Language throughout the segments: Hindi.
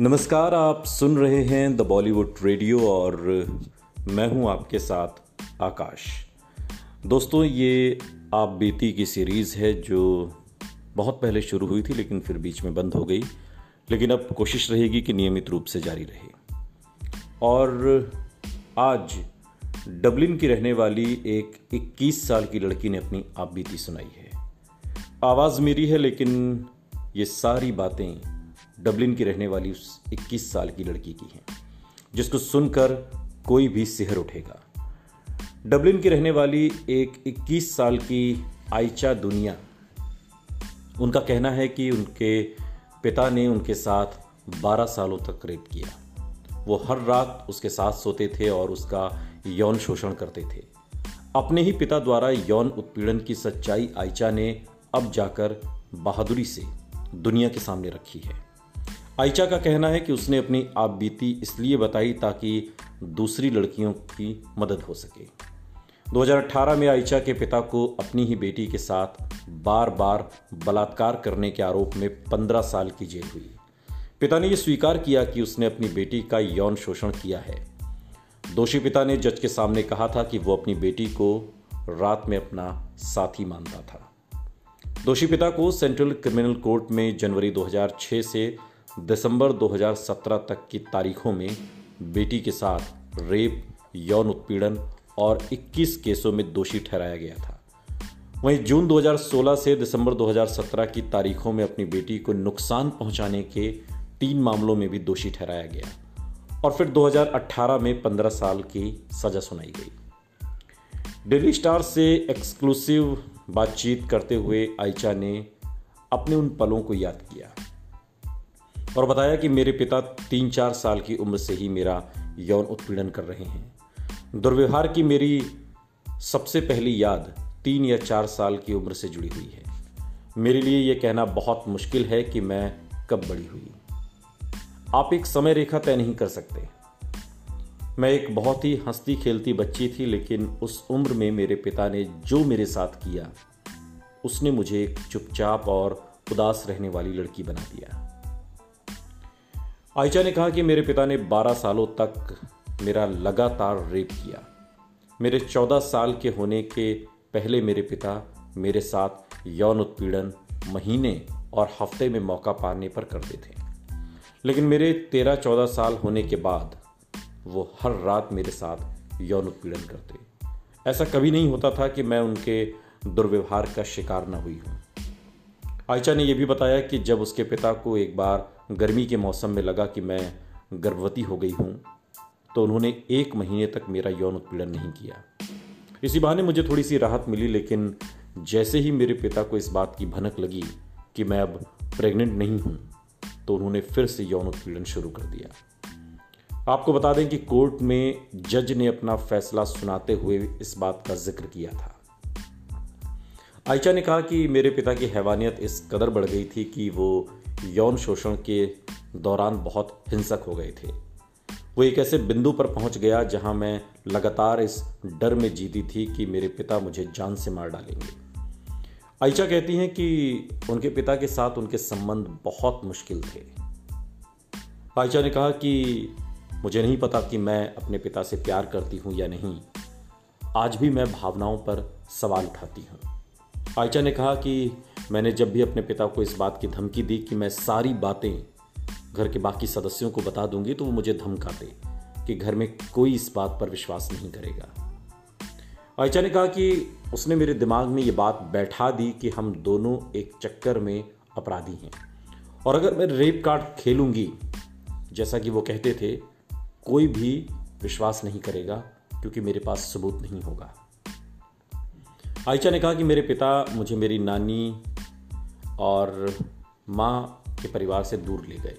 नमस्कार, आप सुन रहे हैं द बॉलीवुड रेडियो और मैं हूँ आपके साथ आकाश। दोस्तों, ये आप बीती की सीरीज़ है जो बहुत पहले शुरू हुई थी, लेकिन फिर बीच में बंद हो गई। लेकिन अब कोशिश रहेगी कि नियमित रूप से जारी रहे। और आज डबलिन की रहने वाली एक 21 साल की लड़की ने अपनी आप बीती सुनाई है। आवाज़ मेरी है, लेकिन ये सारी बातें डबलिन की रहने वाली उस 21 साल की लड़की की हैं, जिसको सुनकर कोई भी सिहर उठेगा। डबलिन की रहने वाली एक 21 साल की आयचा दुनिया, उनका कहना है कि उनके पिता ने उनके साथ 12 सालों तक रेप किया। वो हर रात उसके साथ सोते थे और उसका यौन शोषण करते थे। अपने ही पिता द्वारा यौन उत्पीड़न की सच्चाई आयचा ने अब जाकर बहादुरी से दुनिया के सामने रखी है। आयचा का कहना है कि उसने अपनी आप बीती इसलिए बताई ताकि दूसरी लड़कियों की मदद हो सके। 2018 में आयचा के पिता को अपनी ही बेटी के साथ बार बार बलात्कार करने के आरोप में 15 साल की जेल हुई। पिता ने यह स्वीकार किया कि उसने अपनी बेटी का यौन शोषण किया है। दोषी पिता ने जज के सामने कहा था कि वो अपनी बेटी को रात में अपना साथी मानता था। दोषी पिता को सेंट्रल क्रिमिनल कोर्ट में जनवरी 2006 से दिसंबर 2017 तक की तारीखों में बेटी के साथ रेप, यौन उत्पीड़न और 21 केसों में दोषी ठहराया गया था। वहीं जून 2016 से दिसंबर 2017 की तारीखों में अपनी बेटी को नुकसान पहुँचाने के तीन मामलों में भी दोषी ठहराया गया और फिर 2018 में 15 साल की सजा सुनाई गई। डेली स्टार से एक्सक्लूसिव बातचीत करते हुए आयचा ने अपने उन पलों को याद किया। और बताया कि मेरे पिता तीन चार साल की उम्र से ही मेरा यौन उत्पीड़न कर रहे हैं। दुर्व्यवहार की मेरी सबसे पहली याद तीन या चार साल की उम्र से जुड़ी हुई है। मेरे लिए यह कहना बहुत मुश्किल है कि मैं कब बड़ी हुई। आप एक समय रेखा तय नहीं कर सकते। मैं एक बहुत ही हंसती खेलती बच्ची थी, लेकिन उस उम्र में मेरे पिता ने जो मेरे साथ किया, उसने मुझे एक चुपचाप और उदास रहने वाली लड़की बना दिया। आयचा ने कहा कि मेरे पिता ने 12 सालों तक मेरा लगातार रेप किया। मेरे 14 साल के होने के पहले मेरे पिता मेरे साथ यौन उत्पीड़न महीने और हफ़्ते में मौका पाने पर करते थे। लेकिन मेरे तेरह चौदह साल होने के बाद वो हर रात मेरे साथ यौन उत्पीड़न करते। ऐसा कभी नहीं होता था कि मैं उनके दुर्व्यवहार का शिकार न हुई हूँ। आयचा ने यह भी बताया कि जब उसके पिता को एक बार गर्मी के मौसम में लगा कि मैं गर्भवती हो गई हूँ तो उन्होंने एक महीने तक मेरा यौन उत्पीड़न नहीं किया। इसी बहाने मुझे थोड़ी सी राहत मिली, लेकिन जैसे ही मेरे पिता को इस बात की भनक लगी कि मैं अब प्रेग्नेंट नहीं हूँ तो उन्होंने फिर से यौन उत्पीड़न शुरू कर दिया। आपको बता दें कि कोर्ट में जज ने अपना फैसला सुनाते हुए इस बात का ज़िक्र किया था। आयचा ने कहा कि मेरे पिता की हैवानियत इस कदर बढ़ गई थी कि वो यौन शोषण के दौरान बहुत हिंसक हो गए थे। वो एक ऐसे बिंदु पर पहुँच गया जहाँ मैं लगातार इस डर में जीती थी कि मेरे पिता मुझे जान से मार डालेंगे। आयचा कहती हैं कि उनके पिता के साथ उनके संबंध बहुत मुश्किल थे। आयचा ने कहा कि मुझे नहीं पता कि मैं अपने पिता से प्यार करती हूँ या नहीं। आज भी मैं भावनाओं पर सवाल उठाती हूँ। आयचा ने कहा कि मैंने जब भी अपने पिता को इस बात की धमकी दी कि मैं सारी बातें घर के बाकी सदस्यों को बता दूँगी तो वो मुझे धमकाते कि घर में कोई इस बात पर विश्वास नहीं करेगा। आयचा ने कहा कि उसने मेरे दिमाग में ये बात बैठा दी कि हम दोनों एक चक्कर में अपराधी हैं। और अगर मैं रेप कार्ड खेलूँगी, जैसा कि वो कहते थे, कोई भी विश्वास नहीं करेगा, क्योंकि मेरे पास सबूत नहीं होगा। आयचा ने कहा कि मेरे पिता मुझे मेरी नानी और माँ के परिवार से दूर ले गए।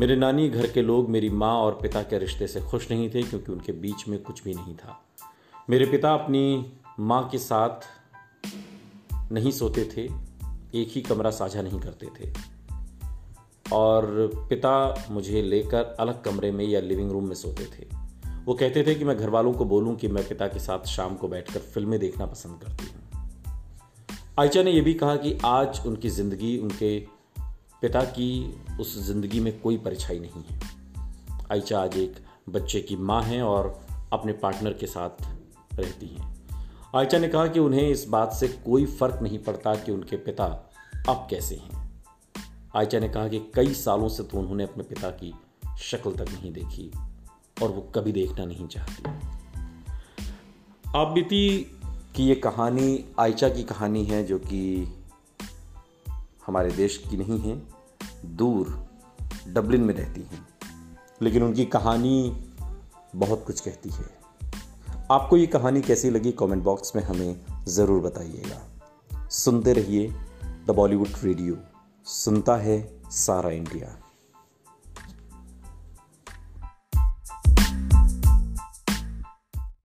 मेरे नानी घर के लोग मेरी माँ और पिता के रिश्ते से खुश नहीं थे क्योंकि उनके बीच में कुछ भी नहीं था। मेरे पिता अपनी माँ के साथ नहीं सोते थे, एक ही कमरा साझा नहीं करते थे। और पिता मुझे लेकर अलग कमरे में या लिविंग रूम में सोते थे। वो कहते थे कि मैं घर वालों को बोलूँ कि मैं पिता के साथ शाम को बैठकर फ़िल्में देखना पसंद करती हूँ। आयचा ने यह भी कहा कि आज उनकी ज़िंदगी, उनके पिता की उस ज़िंदगी में कोई परछाई नहीं है। आयचा आज एक बच्चे की माँ हैं और अपने पार्टनर के साथ रहती हैं। आयचा ने कहा कि उन्हें इस बात से कोई फ़र्क नहीं पड़ता कि उनके पिता अब कैसे हैं। आयचा ने कहा कि कई सालों से तो उन्होंने अपने पिता की शक्ल तक नहीं देखी और वो कभी देखना नहीं चाहती। आप बीती की ये कहानी आयचा की कहानी है, जो कि हमारे देश की नहीं है, दूर डबलिन में रहती हैं। लेकिन उनकी कहानी बहुत कुछ कहती है। आपको ये कहानी कैसी लगी कमेंट बॉक्स में हमें ज़रूर बताइएगा। सुनते रहिए द बॉलीवुड रेडियो। सुनता है सारा इंडिया।